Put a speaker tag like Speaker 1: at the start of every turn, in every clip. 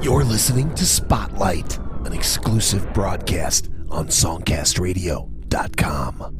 Speaker 1: You're listening to Spotlight, an exclusive broadcast on SongcastRadio.com.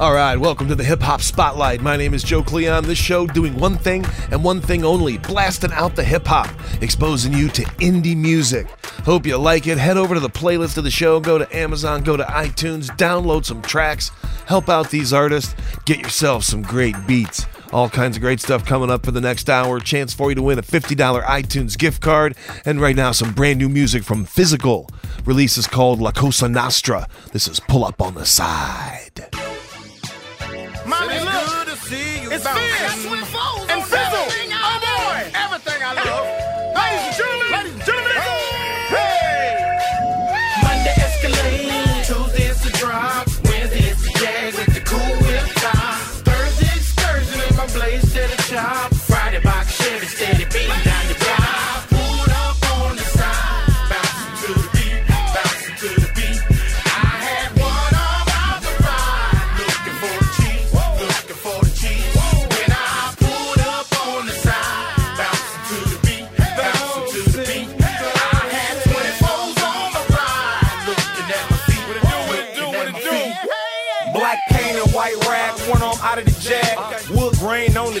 Speaker 1: All right, welcome to the Hip Hop Spotlight. My name is Joe Cleon. This show doing one thing and one thing only, blasting out the hip hop, exposing you to indie music. Hope you like it. Head over to the playlist of the show, go to Amazon, go to iTunes, download some tracks, help out these artists, get yourself some great beats. All kinds of great stuff coming up for the next hour. Chance for you to win a $50 iTunes gift card. And right now, some brand new music from Physical. Release is called La Cosa Nostra. This is Pull Up on the Side.
Speaker 2: Mommy, look.
Speaker 3: good to see you
Speaker 2: It's
Speaker 3: bouncing.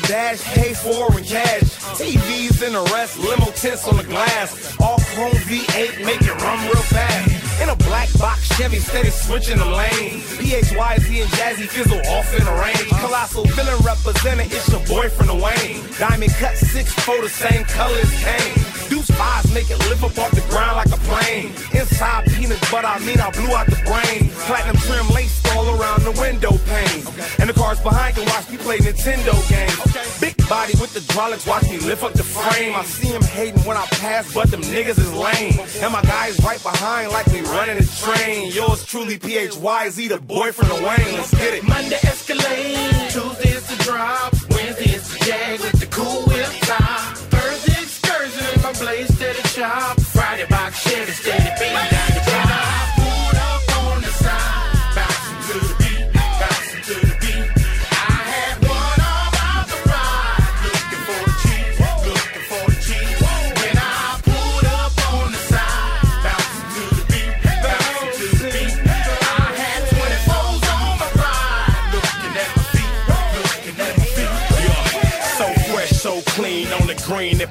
Speaker 3: The
Speaker 2: dash, hay foreign cash. TVs in the rest, limo tints on the glass. All chrome V8, make it run real fast. In a black box Chevy, steady switching the lanes. PHYZ and Jazzy fizzle off in the range. Colossal villain representing, it's your boyfriend Wayne. Diamond cut six for the same color as Fives make it lift up off the ground like a plane. Inside peanut butter, I mean I blew out the brain. Platinum trim lace all around the window pane. And the cars behind can watch me play Nintendo games. Big body with the hydraulics, watch me lift up the frame. I see him hating when I pass, but them niggas is lame. And my guys right behind like we running a train. Yours truly, PHYZ, the boyfriend of Wayne. Let's get it.
Speaker 3: Monday Escalade, Tuesday is the drop, Wednesday is the jag with the cool whip top.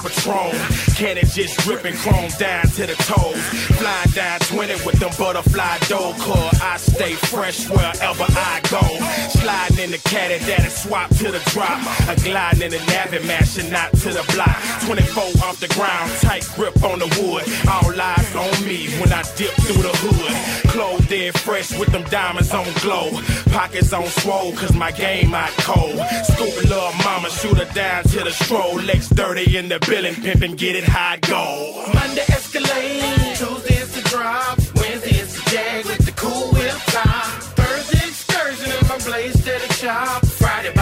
Speaker 2: And Patron. Can it just dripping chrome down to the toes? Flying down 20 with them butterfly dough car. I stay fresh wherever I go. Sliding in the caddy, daddy swap to the drop. A gliding in the navy, mashing out to the block. 24 off the ground, tight grip on the wood. All eyes on me when I dip through the hood. Clothed in fresh with them diamonds on glow. Pockets on swole, cause my game out cold. Scoop little mama, shoot her down to the stroll. Legs dirty in the building, pimpin', get it high go.
Speaker 3: Monday Escalade, Tuesday is the drop, Wednesday is the jag with the cool whip top. Thursday excursion in my blaze steady chop. Friday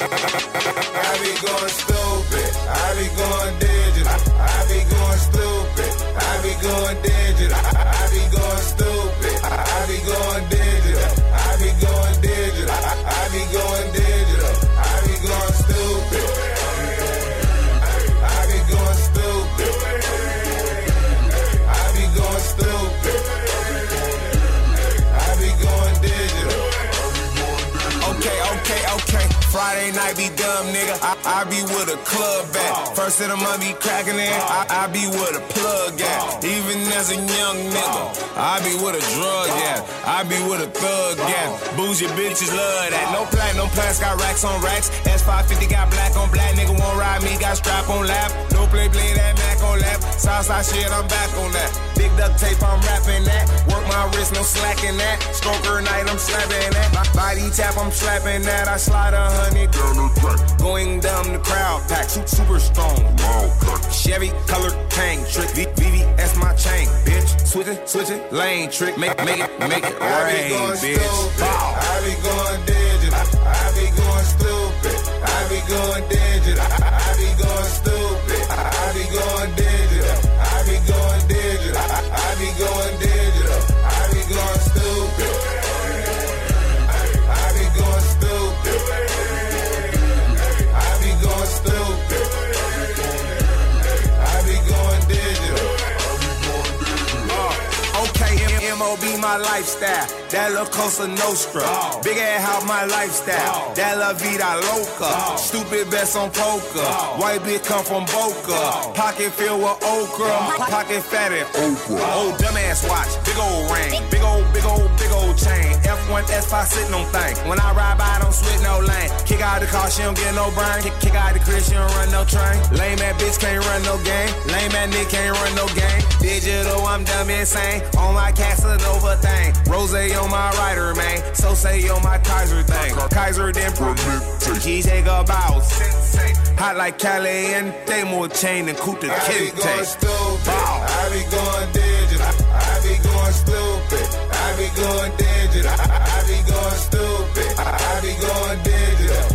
Speaker 3: I
Speaker 4: be going stupid. I be going digital. I be going stupid. I be going digital. I be going stupid. I be going digital. Friday night be dumb, nigga. I, I be with a club at. Oh. First of the month be cracking in. Oh. I, I be with a plug at. Oh. Even as a young nigga, I be with a drug at. I be with a thug at. Bougie bitches love that. No platinum plus got racks on racks. S550 got black on black. Nigga won't ride me, got strap on lap. No play, play that Lap. Southside shit, I'm back on that. Big duct tape, I'm rapping that. Work my wrist, no slacking that. Stroker night, I'm slapping that. Body tap, I'm slapping that. I slide a hundred down the track. Going dumb, the crowd pack. Super, super strong. Chevy color tank trick. V- VVS my chain, bitch. Switch it, switch it, lane trick. Make, make it, make it rain, bitch. Bow. I be going digital. I be going stupid. I be going digital. I be going MOB my lifestyle. That La Cosa Nostra. Big ass house my lifestyle. That La Vida Loca. Stupid bets on poker. White bitch come from Boca. Pocket filled with okra. Pocket fat and okra. Old dumbass watch. Big old ring. Big old, big old, big old chain. F1, S5 sitting on thing. When I ride by, I don't switch no lane. Kick out the car, she don't get no brain. Kick, kick out the crib, she don't run no train. Lame ass bitch can't run no game. Lame ass nigga can't run no game. Digital, I'm dumb insane. On my Casanova thing. Rose on my rider, man. So say on my Kaiser thing. Kaiser then permit. He take a bow. Hot like Cali and they more chain than Kunta Kinte. I be going digital. I be going stupid. I be going digital. I be going stupid. I be going digital.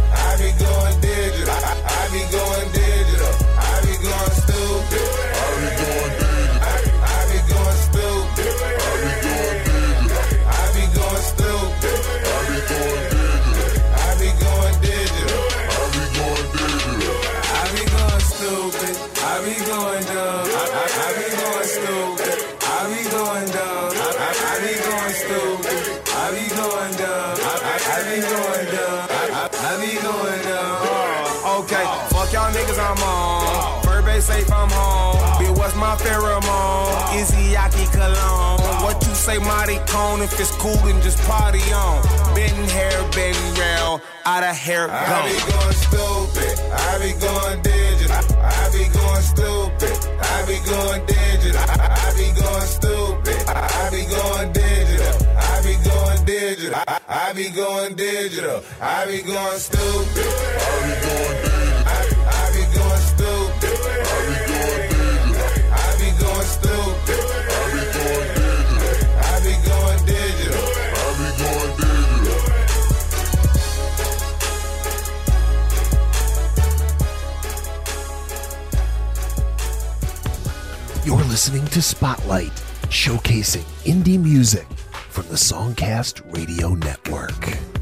Speaker 4: My pheromone? Izzyaki cologne. What you say, Marty Cone? If it's cool, then just party on. Been hair, been real. Out of hair, gone. I be going stupid. I be going digital. I be going stupid. I be going digital. I be going stupid. I be going digital. I be going digital. I, I be going digital. I be going stupid. I be going digital.
Speaker 1: To Spotlight, showcasing indie music from the Songcast Radio Network.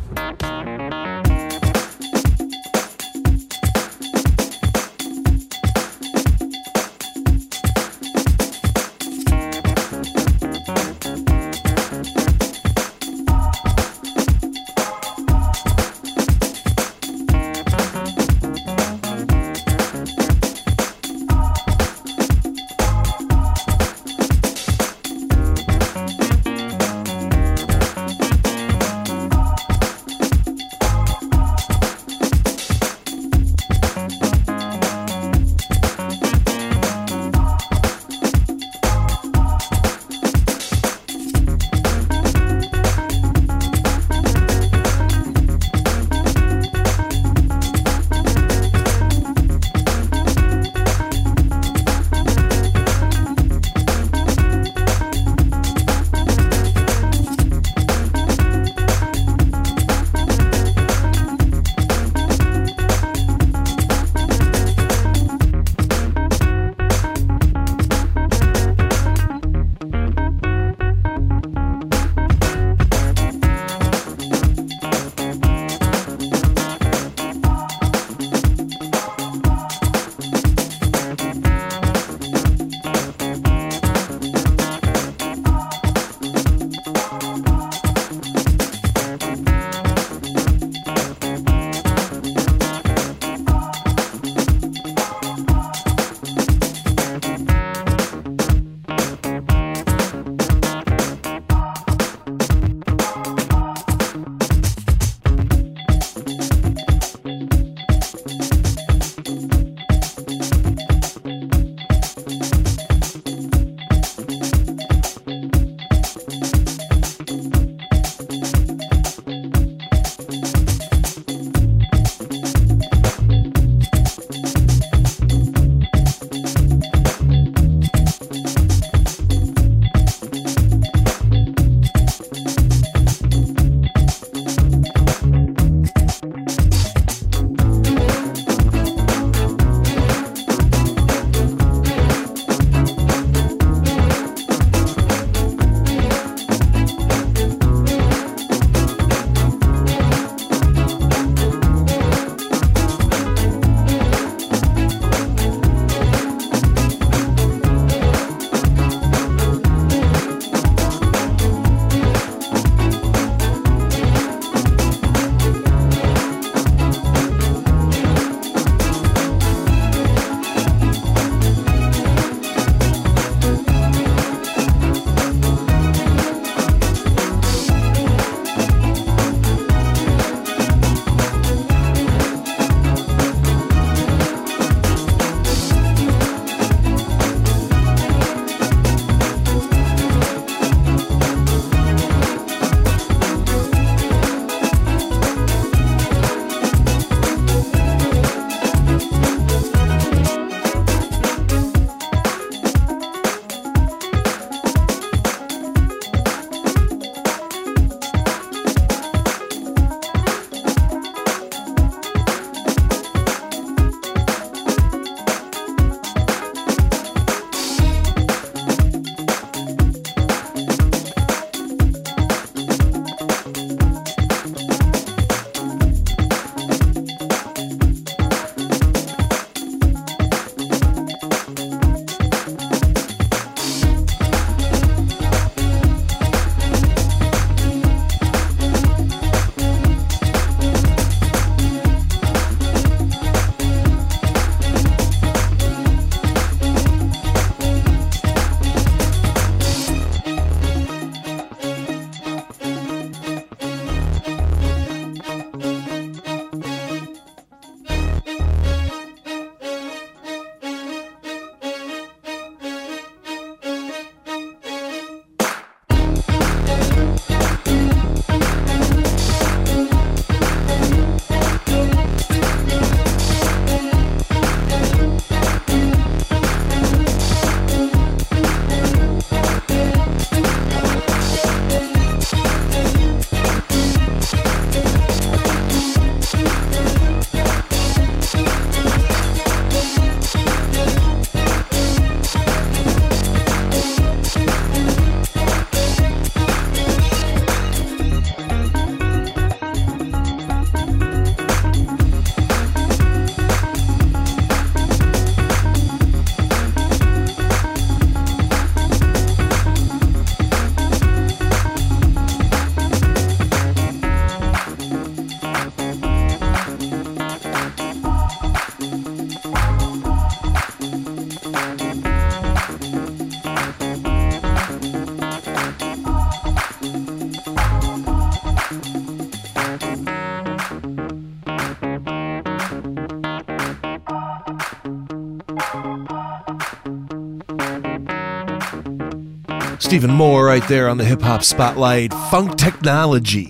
Speaker 1: Stephen Moore right there on the hip hop spotlight. Funk Technology.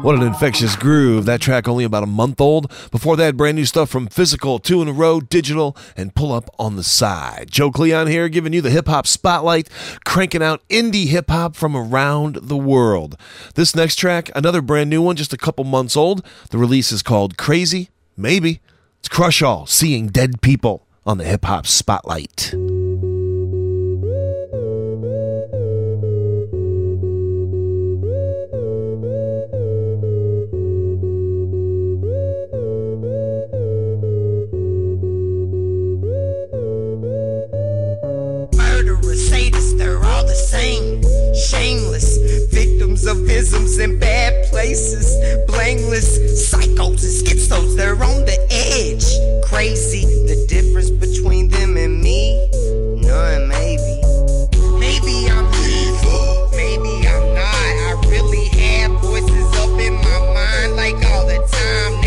Speaker 1: What an infectious groove. That track only about a month old. Before that, brand new stuff from Physical, Two in a Row, Digital, and Pull Up on the Side. Joe Cleon here giving you the hip hop spotlight, cranking out indie hip hop from around the world. This next track, another brand new one, just a couple months old. The release is called Crazy, Maybe. It's Crush All, Seeing Dead People on the hip hop spotlight.
Speaker 5: Shameless victims of isms in bad places, blameless psychos and schizos, they're on the edge. Crazy, the difference between them and me, none maybe. Maybe I'm evil, maybe I'm not. I really have voices up in my mind like all the time.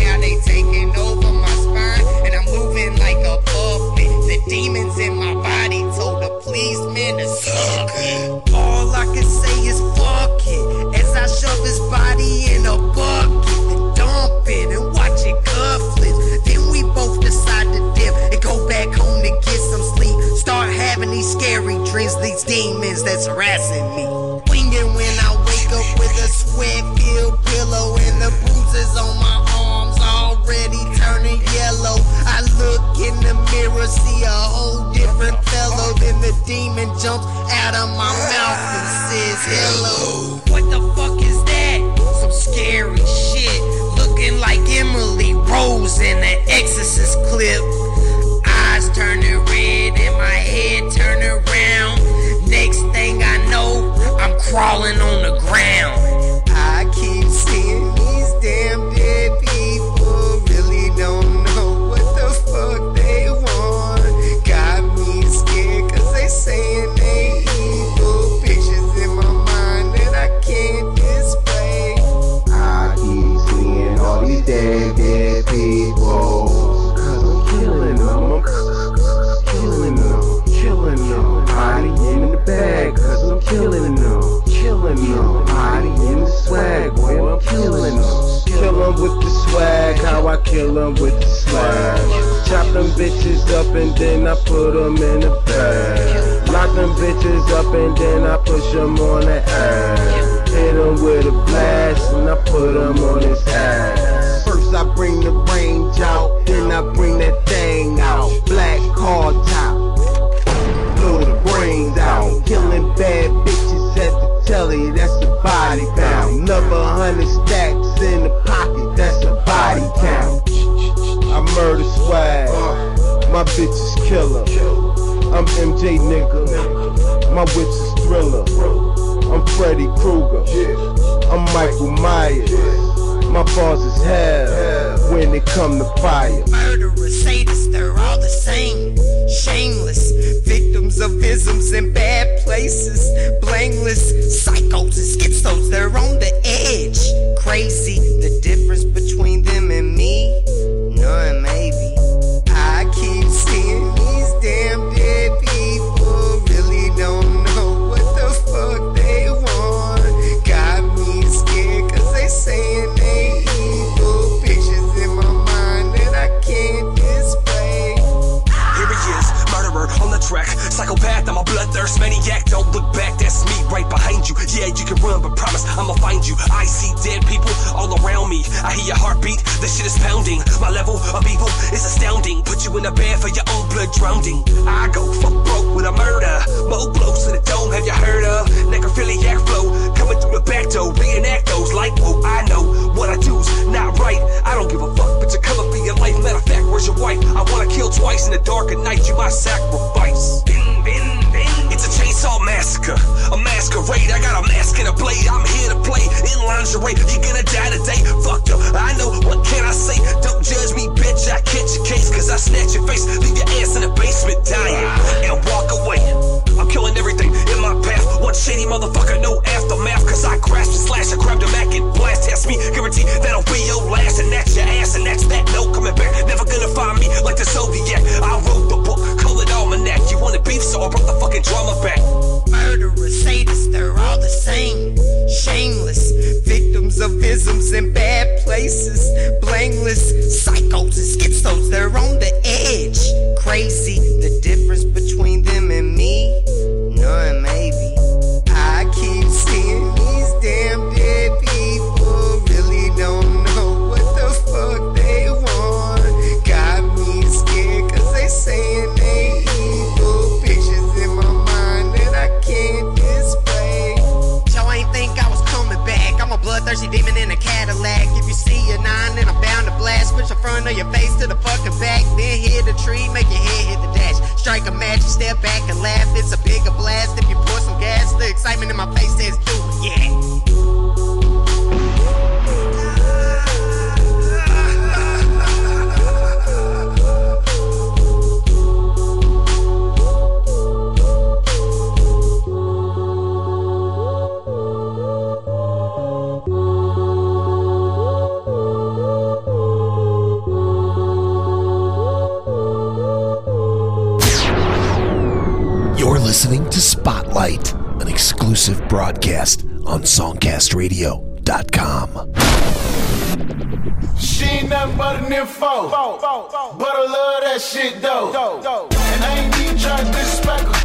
Speaker 6: I'm nigga, my witch is thriller. I'm Freddy Krueger, I'm Michael Myers. My bars is hell when it come to fire.
Speaker 5: Murderers, sadists, they're all the same. Shameless, victims of isms in bad places. Blameless, psychos and schizos, they're on the edge. Crazy, the difference
Speaker 7: Psychopath, I'm a bloodthirst maniac. Don't look back, that's me right behind you. Yeah, you can run, but promise I'ma find you. I see dead people all around me. I hear your heartbeat, the shit is pounding. My level of evil is astounding. Put you in a bed for your own blood drowning. I go fuck broke with a murder. Mo blows to the dome, have you heard of? Necrophiliac flow, coming through the back door. Reenact those like, whoa, I know what I do's not right. I don't give a fuck, but you're coming for your life. Matter of fact, where's your wife? I wanna kill twice in the dark at night. You my sacrifice. Chainsaw massacre, a masquerade. I got a mask and a blade. I'm here to play in lingerie. You're gonna die today. Fuck up. I know what can I say. Don't judge me, bitch. I catch your case, cause I snatch your face, leave your ass in the basement dying, and walk away. I'm killing everything in my path. One shady motherfucker, no aftermath. Cause I grasp and slash, I grab the Mac and blast. Test me, guarantee that'll be your last. And that's your ass, and that's that. No coming back. Never gonna find me like the Soviet. I wrote I brought the fucking drama back.
Speaker 5: Murderers, sadists, they're all the same. Shameless, victims of isms in bad places. Blameless, psychos and schizos, they're on the edge. Crazy, the difference between them and me. front of your face to the fucking back. Then hit the tree, make your head hit the dash. Strike a match, you step back and laugh. It's a bigger blast if you pour some gas. The excitement in my face says, do it, yeah.
Speaker 1: exclusive broadcast on songcastradio.com.
Speaker 8: She ain't nothing but but I love that shit though. And I ain't even trying to disrespect her.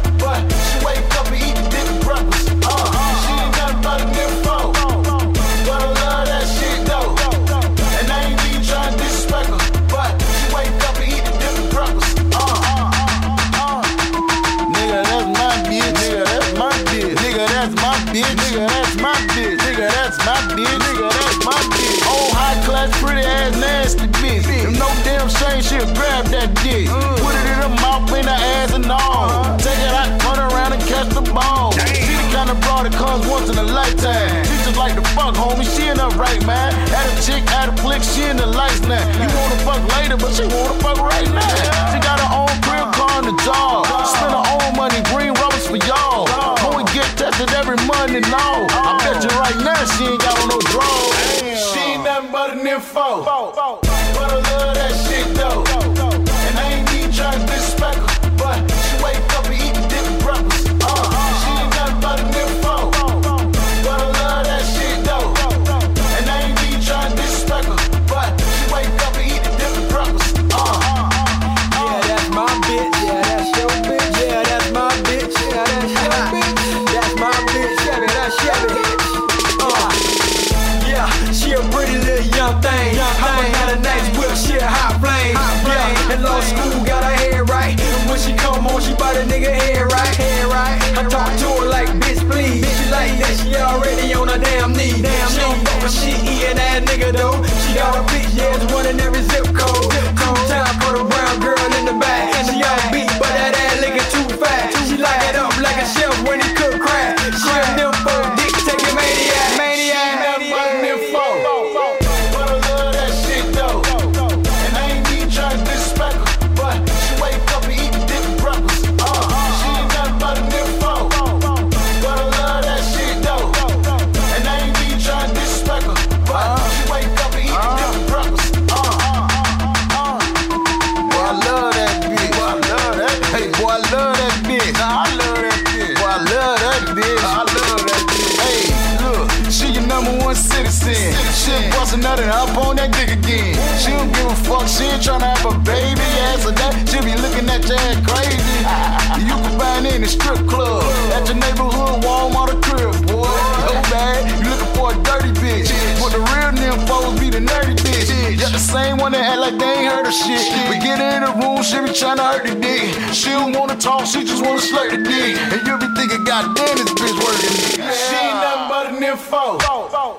Speaker 8: her shit. Get in the room, she be tryna hurt the dick. She don't wanna talk, she just wanna slurp the dick. And you be thinking, God damn, this bitch working. Yeah. She ain't nothing but an info.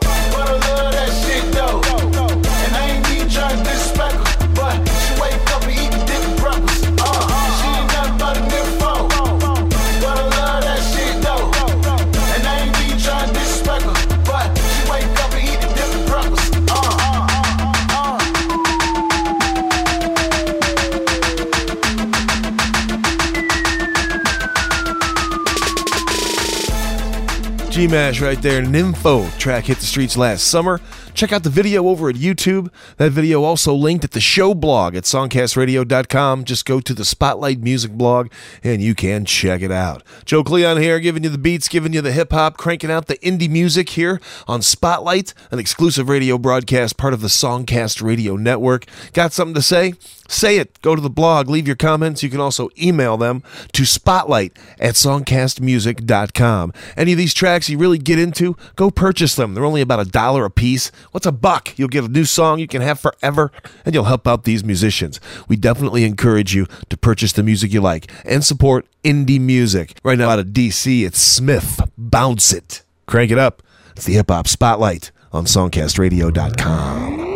Speaker 1: G Mash right there. Nympho track hit the streets last summer. Check out the video over at YouTube. That video also linked at the show blog at songcastradio.com. Just go to the Spotlight Music blog and you can check it out. Joe Cleon here, giving you the beats, giving you the hip hop, cranking out the indie music here on Spotlight, an exclusive radio broadcast part of the Songcast Radio Network. Got something to say? Say it. Go to the blog, leave your comments. You can also email them to spotlight at songcastmusic.com. Any of these tracks you really get into, go purchase them. They're only about a dollar a piece. What's a buck? You'll get a new song you can have forever, and you'll help out these musicians. We definitely encourage you to purchase the music you like and support indie music. Right now out of DC, it's Smith. Bounce it. Crank it up. It's the Hip Hop Spotlight on songcastradio.com.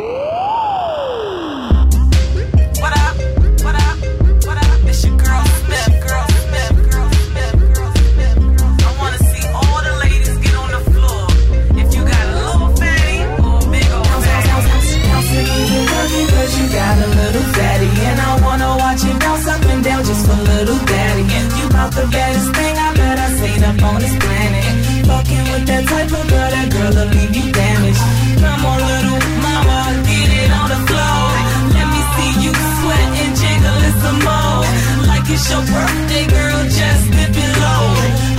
Speaker 9: Bout the baddest thing I bet I seen up on this planet Fucking with that type of girl, that girl will leave you damaged. Come on little mama, get it on the floor. Let me see you sweat and jiggle it some more. Like it's your birthday girl, just dip it low.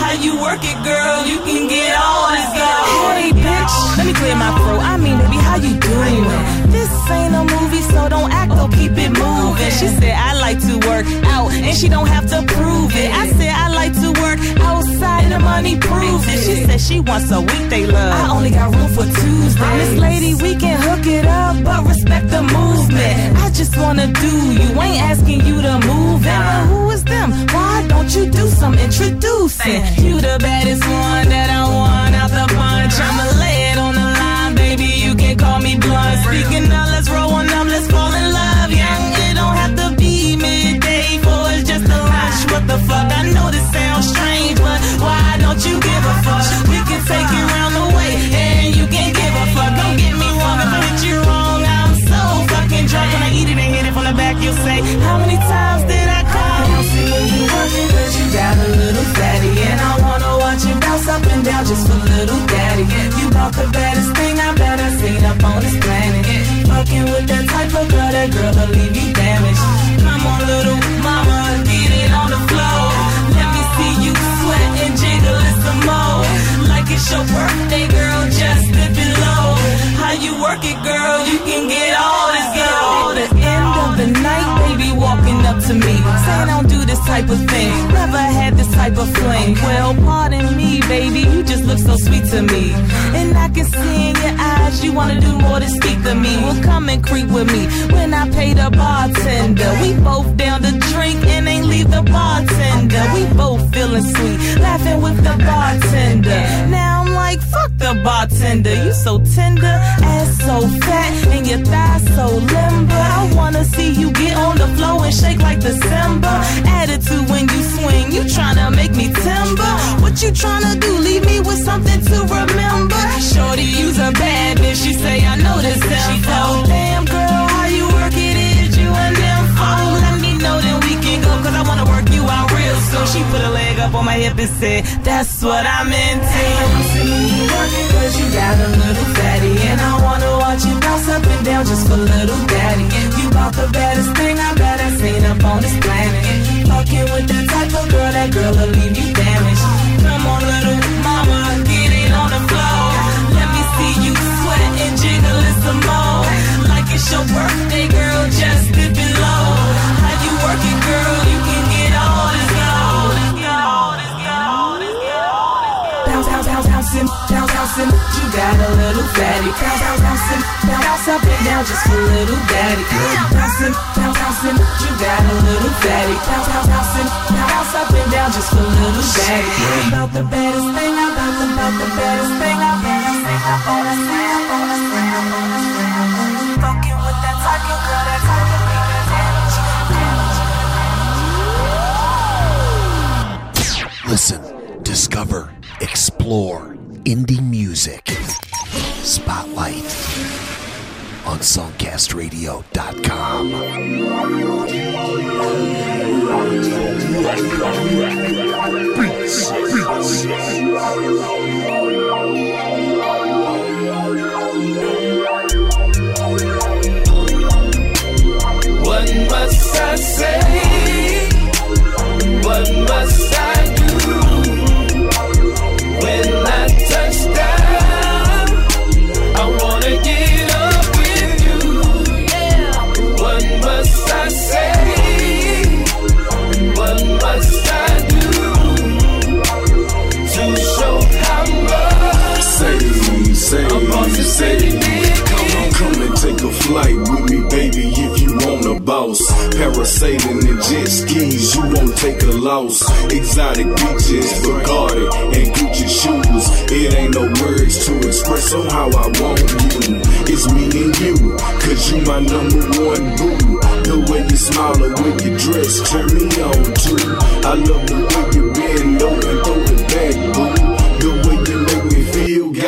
Speaker 9: How you work it girl, you can get all this gold Hey bitch, let me clear my throat, I mean baby how you doing? This ain't a movie so don't act or keep it moving. She said I like to work out and she don't have to prove it. I said I like to work outside the money proves it. She said she wants a weekday love. I only got room for Tuesday. This lady we can hook it up but respect the movement. I just wanna do you. Ain't asking you to move But who is them? Why don't you do some introducing? You the baddest one that I want out the bunch. I'ma lay Speaking now, let's roll of girl, will leave you damaged. Come on little mama, get it on the floor. Let me see you sweat and jiggle it some more. Like it's your birthday girl, just dip it low. How you work it girl, you can get all to me. Saying I don't do this type of thing. Never had this type of fling. Well, pardon me, baby, you just look so sweet to me. And I can see in your eyes you wanna do more than speak to me. Well, come and creep with me. When I pay the bartender We both down to drink and ain't leave the bartender. We both feeling sweet, laughing with the bartender. Now I'm like, fuck the bartender. You so tender, ass so fat And your thighs so limber. I wanna see you get on the floor and shake like December. Attitude when you swing, you tryna make me timber. What you tryna do, leave me with something to remember. Shorty, you's a bad bitch, she say I know this info Damn girl, She put a leg up on my hip and said, that's what I'm into I'm seeing you working cause you got a little fatty And I wanna watch you bounce up and down just for little daddy. You bought the baddest thing I bet I seen up on this planet. Fucking with that type of girl, that girl will leave Bounce, bouncing, bounce up and down just for little daddy. Bouncing, bouncing You got a little fatty Bounce, bouncing, up and down just for little daddy. About the baddest thing, about the, about the baddest thing I wanna sing, I wanna sing, I wanna sing, I wanna sing, I wanna sing Fucking with that type girl, that type girl that damage, damage.
Speaker 1: Listen, discover, explore podcastradio.com.
Speaker 10: Beats, beats.
Speaker 3: What must I say? What must I do?
Speaker 10: Say. Come and take a flight with me, baby, if you want a boss. Parasailing and jet skis, you won't take a loss. Exotic beaches, Bugatti and Gucci shoes. It ain't no words to express on how I want you. It's me and you, cause you my number one boo. The way you smile or when you dress, turn me on too. I love the way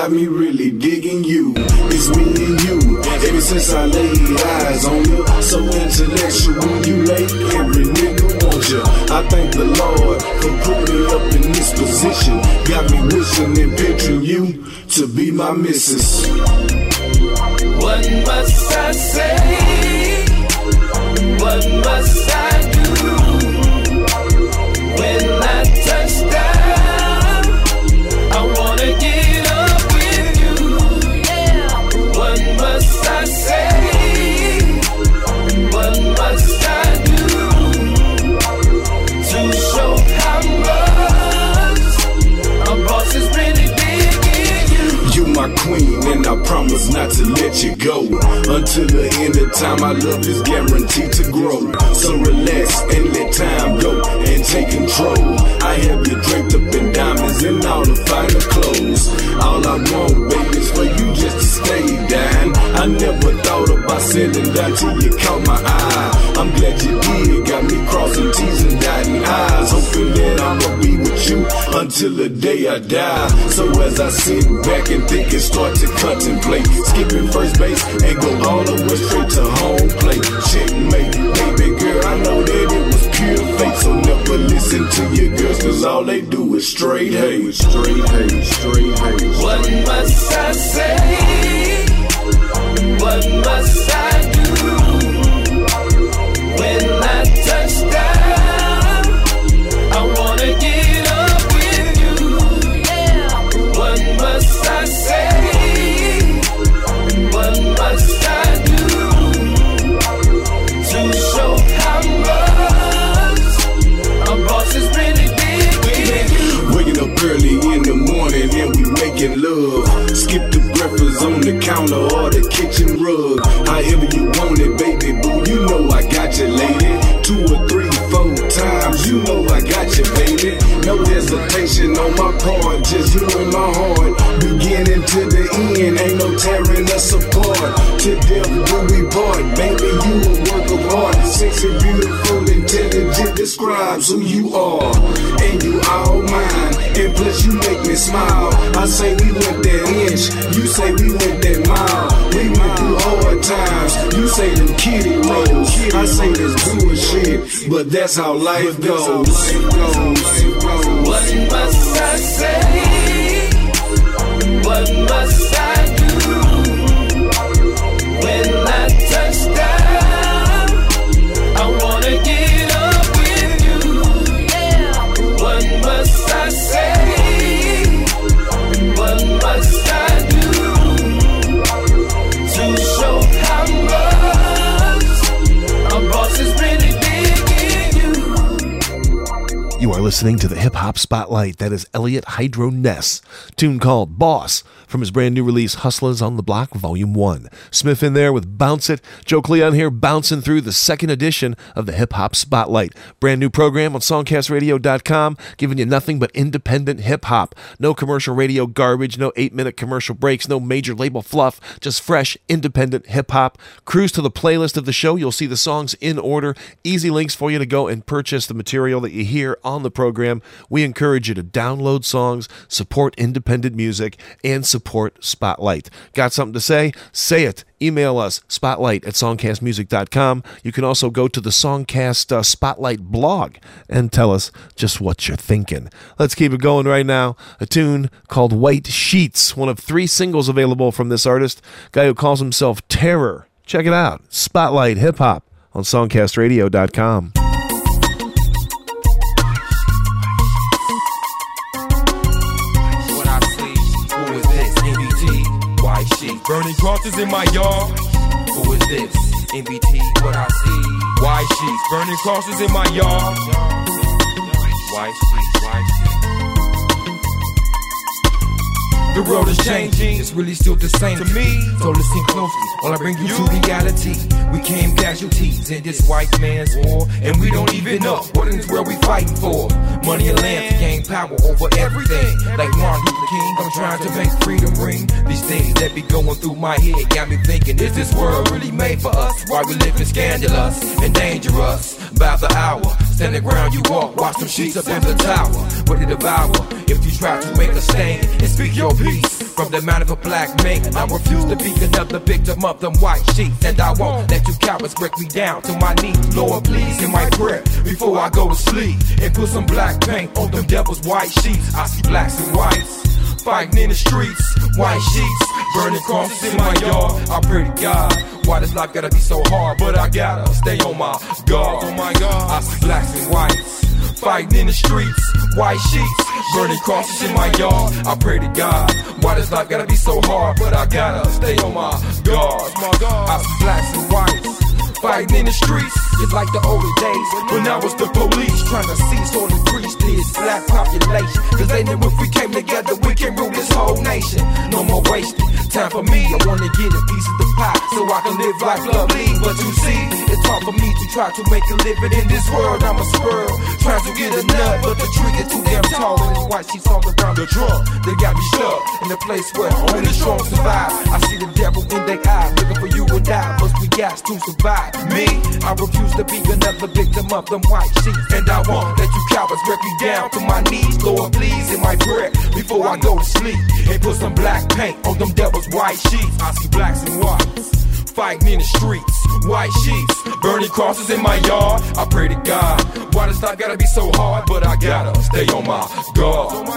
Speaker 10: got me really digging you. It's me and you. Ever since I laid eyes on you, so intellectual you make every nigga want you. I thank the Lord for putting me up in this position. Got me wishing and picturing you to be my missus.
Speaker 3: What must I say? What must I do
Speaker 10: queen, and I promise not to let you go until the end of time. My love is guaranteed to grow. So relax and let time go and take control. I have you draped up in diamonds and all the finer. All I want, baby, is for you just to stay down. I never thought about settling down till you caught my eye. I'm glad you did, got me crossing T's and dotting I's. Hoping that I'ma be with you until the day I die. So as I sit back and think and start to contemplate, skipping first base and go all the way straight to home plate. Checkmate, baby girl, I know that it was pure fate. So never listen to your girls, cause all they do is straight hate. Straight hate, straight that's how life goes.
Speaker 3: What
Speaker 1: listening to the Hip Hop Spotlight. That is Elliot Hydro Ness, tune called Boss from his brand new release Hustlers on the Block Volume 1. Smith in there with Bounce It. Joe Cleon here bouncing through the second edition of the Hip Hop Spotlight. Brand new program on songcastradio.com giving you nothing but independent hip hop. No commercial radio garbage, no 8-minute commercial breaks, no major label fluff, just fresh independent hip hop. Cruise to the playlist of the show. You'll see the songs in order. Easy links for you to go and purchase the material that you hear on the program. We encourage you to download songs, support independent music, and support Spotlight. Got something to say? Say it. Email us, spotlight at songcastmusic.com. You can also go to the Songcast uh, Spotlight blog and tell us just what you're thinking. Let's keep it going right now. A tune called White Sheets, one of three singles available from this artist, guy who calls himself Terror. Check it out. Spotlight Hip Hop on songcastradio.com.
Speaker 11: burning crosses in my yard. Who is this? MBT, what I see. White sheets, burning crosses in my yard. White sheets. The world is changing, it's really still the same to me. So listen closely, while I bring you to reality. We came casualties in this white man's war, and we don't even know what in this world we fighting for. Money and land to gain power over everything. Like Martin Luther King, I'm trying to make freedom ring. These things that be going through my head got me thinking, is this world really made for us? Why we living scandalous and dangerous? By the hour, stand the ground you walk, watch them sheets up in the tower. What they devour if you try to make a stand and speak your peace. From the mouth of a black man, I refuse to be another victim of them white sheets. And I won't let you cowards break me down to my knees. Lord, please, in my prayer before I go to sleep. And put some black paint on them devil's white sheets. I see blacks and whites fighting in the streets. White sheets, burning crosses in my yard. I pray to God. Why this life gotta be so hard? But I gotta stay on my guard. Oh my God. I see blacks and whites fighting in the streets. White sheets, burning crosses in my yard. I pray to God. Why this life gotta be so hard? But I gotta stay on my guard. I blacks and whites. Fighting in the streets, it's like the older days when I was the police trying to seize or increase this black population. Cause they knew if we came together, we can rule this whole nation. No more wasting time for me. I wanna get a piece of the pie so I can live life lovely. But you see, it's hard for me to try to make a living in this world. I'm a squirrel trying to get a nut, but the tree is too damn tall. And it's white sheets all around the drum. They got me stuck in a place where only the strong survive. I see the devil in their eye, looking for you and I. Must we got to survive. Me, I refuse to be another victim of them white sheets. And I won't let you cowards break me down to my knees. Lord, please, in my prayer before I go to sleep. And put some black paint on them devil's white sheets. I see blacks and whites fighting in the streets. White sheets, burning crosses in my yard. I pray to God. Why does life gotta be so hard? But I gotta stay on my guard.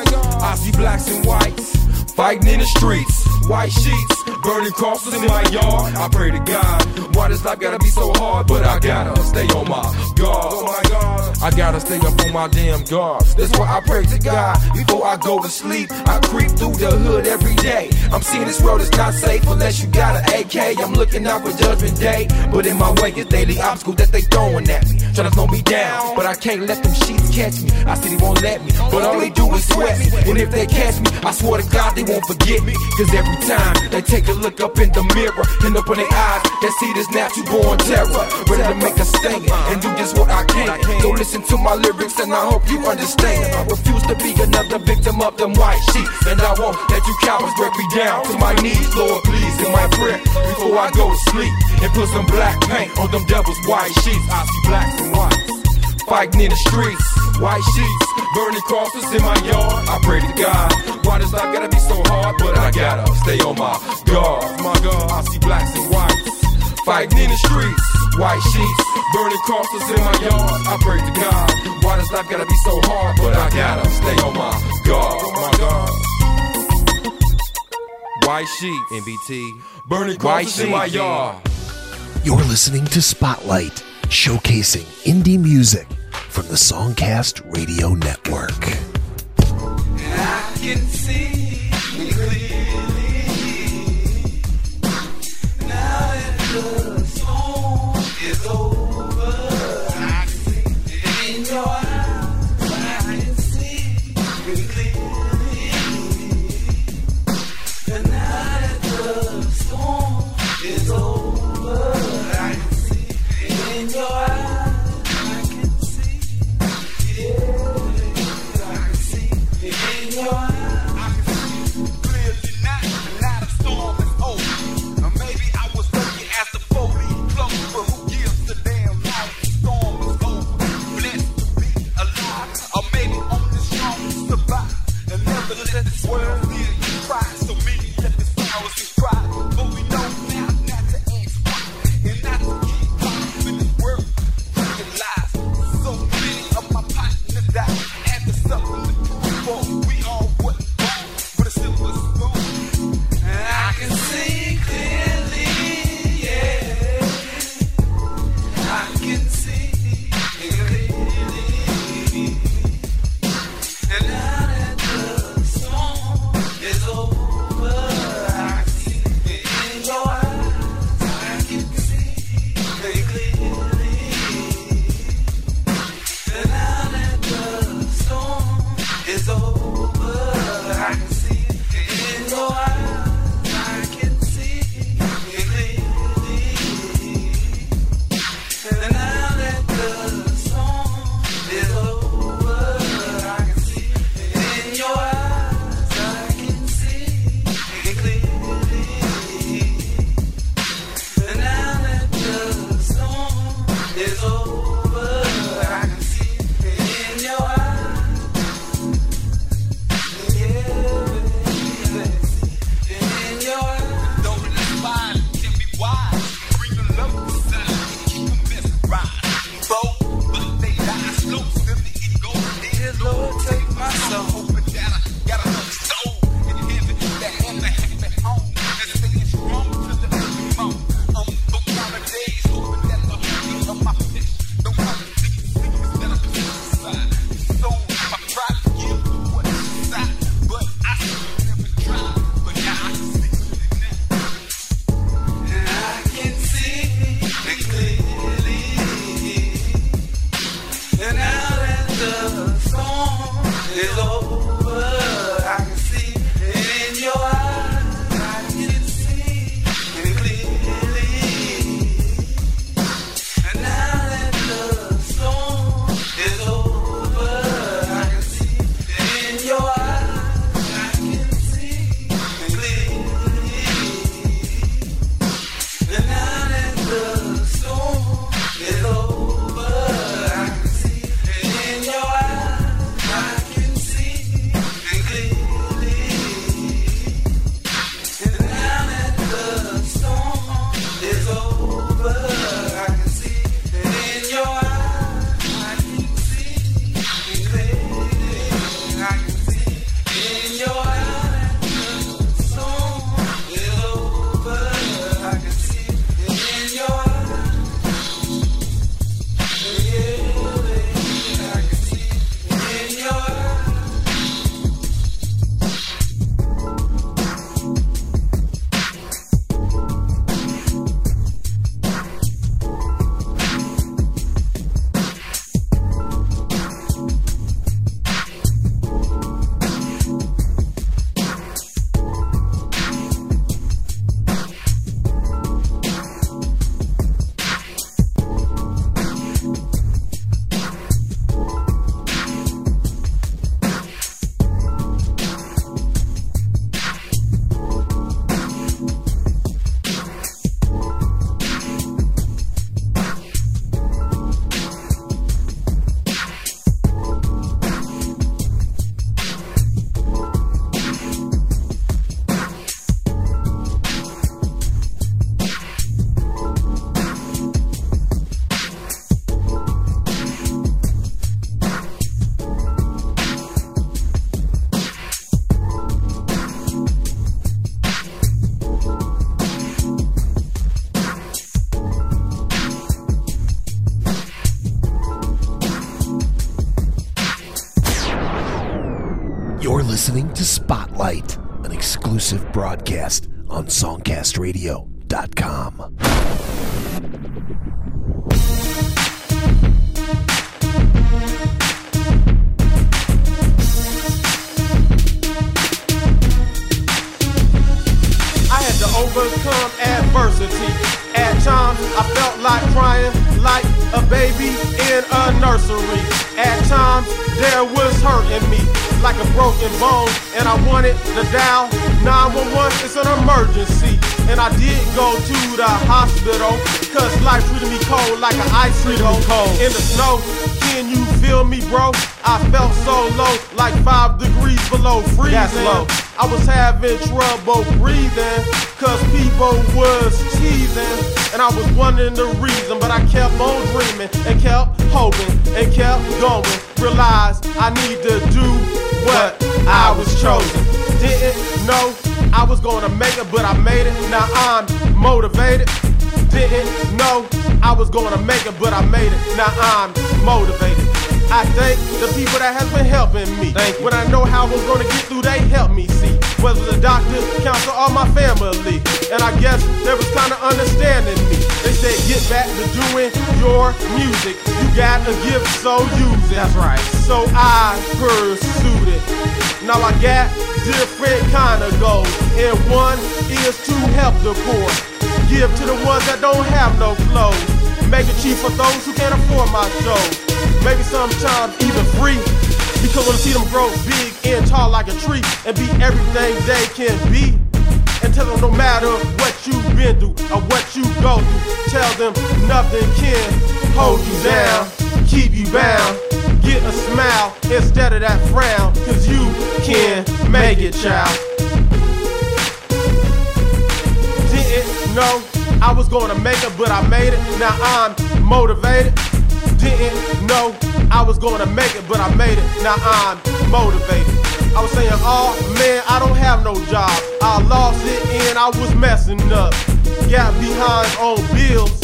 Speaker 11: I see blacks and whites fighting in the streets. White sheets, burning crosses in my yard. I pray to God. Why does life gotta be so hard? But I gotta stay on my guard. Oh my God. I gotta stay up on my damn guard. That's why I pray to God before I go to sleep. I creep through the hood every day. I'm seeing this world is not safe unless you got an AK. I'm looking out for Judgment Day, but in my way is daily obstacle that they throwing at me, trying to slow me down. But I can't let them sheets catch me. I see they won't let me, but all they do is sweat me. And if they catch me, I swear to God they won't forget me. Cause every time they take a look up in the mirror and open their eyes, they see this natural born terror, ready to make a stand and do just what I can. So listen to my lyrics and I hope you understand. I refuse to be another victim of them white sheets, and I won't let you cowards break me down to my knees, Lord, please, in my prayer before I go to sleep and put some black paint on them devil's white sheets. I see blacks and whites fighting in the streets. White sheets, burning crosses in my yard. I pray to God. Why does life gotta be so hard? But I gotta stay on my guard. My God, I see blacks and whites fighting in the streets. White sheets, burning crosses in my yard. I pray to God. Why does life gotta be so hard? But I gotta stay on my guard. My God. White sheets, NBT, burning crosses in my yard.
Speaker 1: You're listening to Spotlight, showcasing indie music from the Songcast Radio Network.
Speaker 12: Or maybe only strong survive. And never let this world
Speaker 1: SongcastRadio.com.
Speaker 13: I had to overcome adversity. At times, I felt like crying like a baby in a nursery. At times, there was hurt in me, like a broken bone, and I wanted to dial 911. It's an emergency, and I did go to the hospital, cause life treated me cold like an ice cold in the snow. Can you feel me, bro? I felt so low, like five degrees below freezing.
Speaker 8: That's low.
Speaker 13: I was having trouble breathing, cause people was teasing. And I was wondering the reason, but I kept on dreaming and kept hoping and kept going. Realized I need to do what I was chosen. Didn't know I was gonna make it, but I made it. Now I'm motivated. Didn't know I was gonna make it, but I made it. Now I'm motivated. I thank the people that has been helping me. When I know how I was gonna get through, they helped me see. Whether the doctor, counselor, or my family. And I guess they was kinda understanding me. They said, get back to doing your music. You got a gift, so use it. That's right. So I pursued it. Now I got different kind of goals. And one is to help the poor. Give to the ones that don't have no clothes. Make it cheap for those who can't afford my shows. Maybe sometimes even free. Because I see them grow big and tall like a tree and be everything they can be. And tell them no matter what you've been through or what you go through, tell them nothing can hold you down, keep you bound. Get a smile instead of that frown, cause you can make it, child. Didn't know I was gonna make it, but I made it. Now I'm motivated. Didn't know I was gonna make it, but I made it. Now I'm motivated. I was saying, oh man, I don't have no job. I lost it and I was messing up. Got behind on bills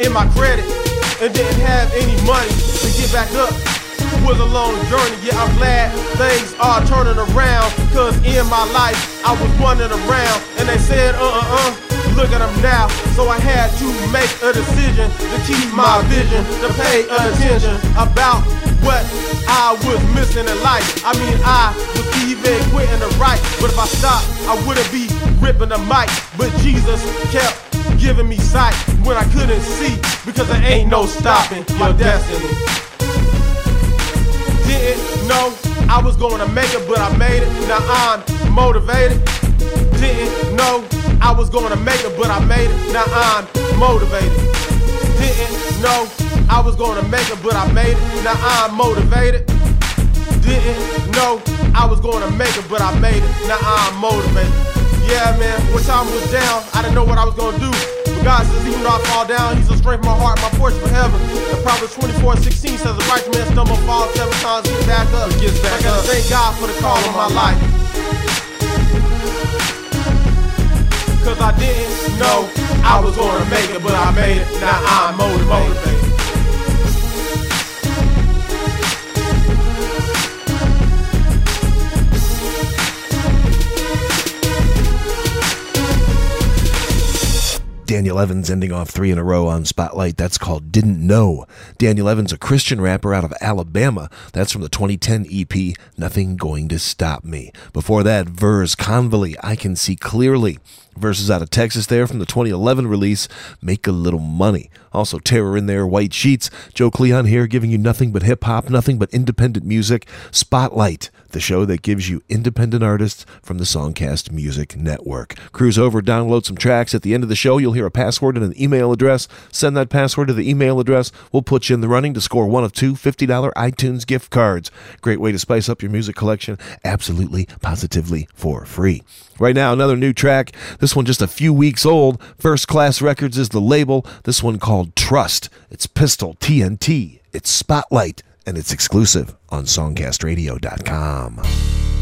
Speaker 13: in my credit and didn't have any money to get back up. It Was a long journey, yeah, I'm glad things are turning around. Cause in my life, I was running around and they said, uh uh uh, look at them now. So I had to make a decision to keep my vision, to pay attention about what I was missing in life. I mean, I was even quitting to write, but if I stopped, I wouldn't be ripping the mic. But Jesus kept giving me sight when I couldn't see because there ain't no stopping your destiny. Didn't know I was gonna make it, but I made it. Now I'm motivated. Didn't know I was gonna make it, but I made it. Now I'm motivated. Didn't know I was gonna make it, but I made it. Now I'm motivated. Didn't know I was gonna make it, but I made it. Now I'm motivated. Yeah, man, when time was down, I didn't know what I was gonna do. But God says, even though I fall down, He's the strength of my heart, my portion forever. And Proverbs 24 16 says, The righteous man stumble, fall seven times, get back up. Gets back I gotta thank God for the call of my life. Cause I didn't know I was gonna make it, but I made it. Now I'm motivated.
Speaker 1: Daniel Evans ending off three in a row on Spotlight. That's called Didn't Know. Daniel Evans, a Christian rapper out of Alabama. That's from the 2010 EP, Nothing Going to Stop Me. Before that, Vers Convoy, I Can See Clearly. Verses out of Texas there from the 2011 release, Make a Little Money. Also, Terror in there, White Sheets. Joe Cleon here giving you nothing but hip hop, nothing but independent music. Spotlight, the show that gives you independent artists from the Songcast Music Network. Cruise over, download some tracks. At the end of the show, you'll hear a password and an email address. Send that password to the email address. We'll put you in the running to score one of two $50 iTunes gift cards. Great way to spice up your music collection, absolutely, positively for free. Right now, another new track. This one just a few weeks old. First Class Records is the label. This one called Trust. It's Pistol TNT. It's Spotlight, and it's exclusive on SongcastRadio.com.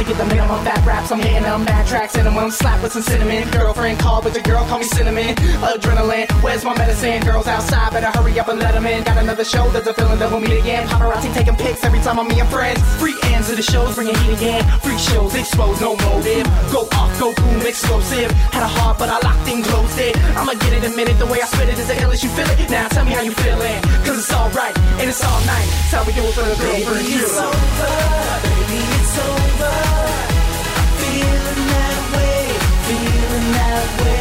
Speaker 3: and get the minimum fat raps. I'm hitting them bad tracks and I'm on slap with some cinnamon. Girlfriend called, but the girl call me cinnamon. Adrenaline, where's my medicine? Girls outside, better hurry up and let them in. Got another show, there's a feeling that we'll meet again. Paparazzi taking pics every time I'm me and friends. Free ends of the shows, bringing heat again. Free shows, exposed, no motive. Go off, go boom, explosive. Had a heart, but I locked in, closed it. I'ma get it a minute, the way I spit it is the illest, you feel it. Now tell me how you feeling, cause it's alright, and it's all night. It's how we do it for the girlfriend.
Speaker 9: Baby, it's over, baby, it's over. I'm feeling that way, feeling that way.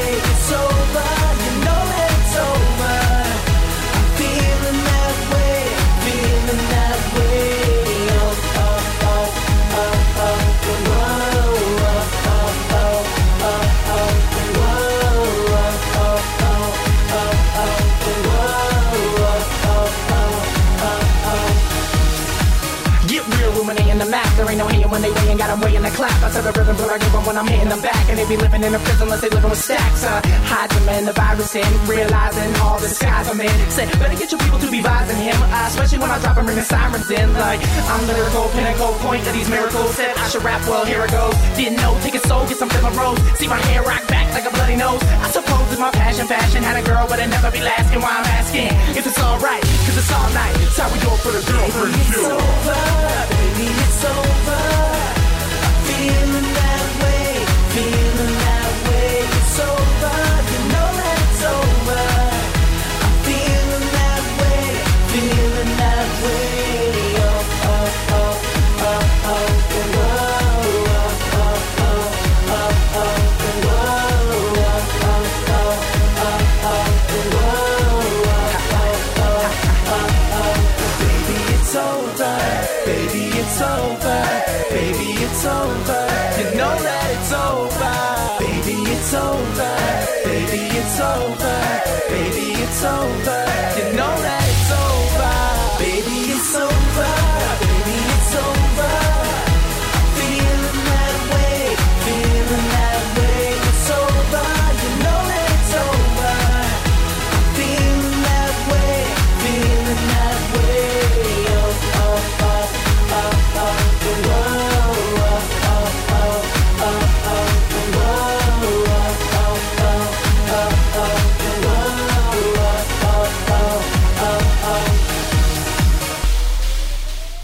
Speaker 3: Got them weighing the clap. I said the rhythm, but I give them when I'm hitting them back. And they be living in a prison unless they living with stacks. Uh, hide them in the virus in, realizing all the skies I'm in. Say, better get your people to be vising him. Uh, especially when I drop and bring the sirens in. Like, I'm lyrical, pinnacle, point of these miracles. Said I should rap, well, here it goes. Didn't know, take a soul, get some different rose. See my hair rock back like a bloody nose. I suppose it's my passion, fashion. Had a girl, but it never be asking why I'm asking. If it's alright, cause it's all night. It's how we it for the girlfriend.
Speaker 9: Baby, it's over, baby, it's over. I'm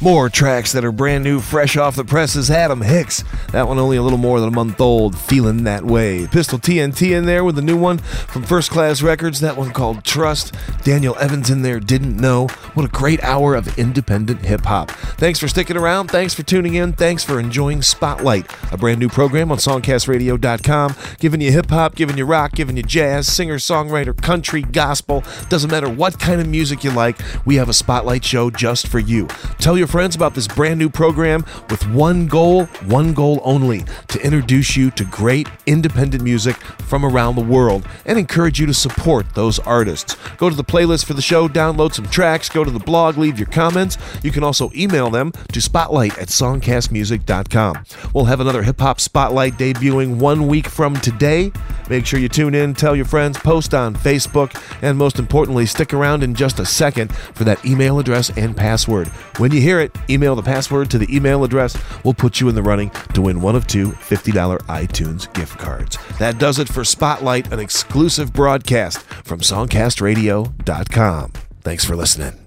Speaker 1: More tracks that are brand new, fresh off the presses. Adam Hicks, that one only a little more than a month old, feeling that way. Pistol TNT in there with a new one from First Class Records, that one called Trust. Daniel Evans in there, didn't know. What a great hour of independent hip hop. Thanks for sticking around. Thanks for tuning in. Thanks for enjoying Spotlight, a brand new program on SongcastRadio.com, giving you hip hop, giving you rock, giving you jazz, singer, songwriter, country, gospel. Doesn't matter what kind of music you like, we have a Spotlight show just for you. Tell your friends about this brand new program with one goal, one goal only to introduce you to great independent music from around the world and encourage you to support those artists. Go to the playlist for the show, download some tracks, go to the blog, leave your comments. You can also email them to spotlight at songcastmusic.com. We'll have another hip hop spotlight debuting one week from today. Make sure you tune in, tell your friends, post on Facebook, and most importantly, stick around in just a second for that email address and password. When you hear it, email the password to the email address. We'll put you in the running to win one of two $50 iTunes gift cards. That does it for Spotlight, an exclusive broadcast from SongcastRadio.com. Thanks for listening.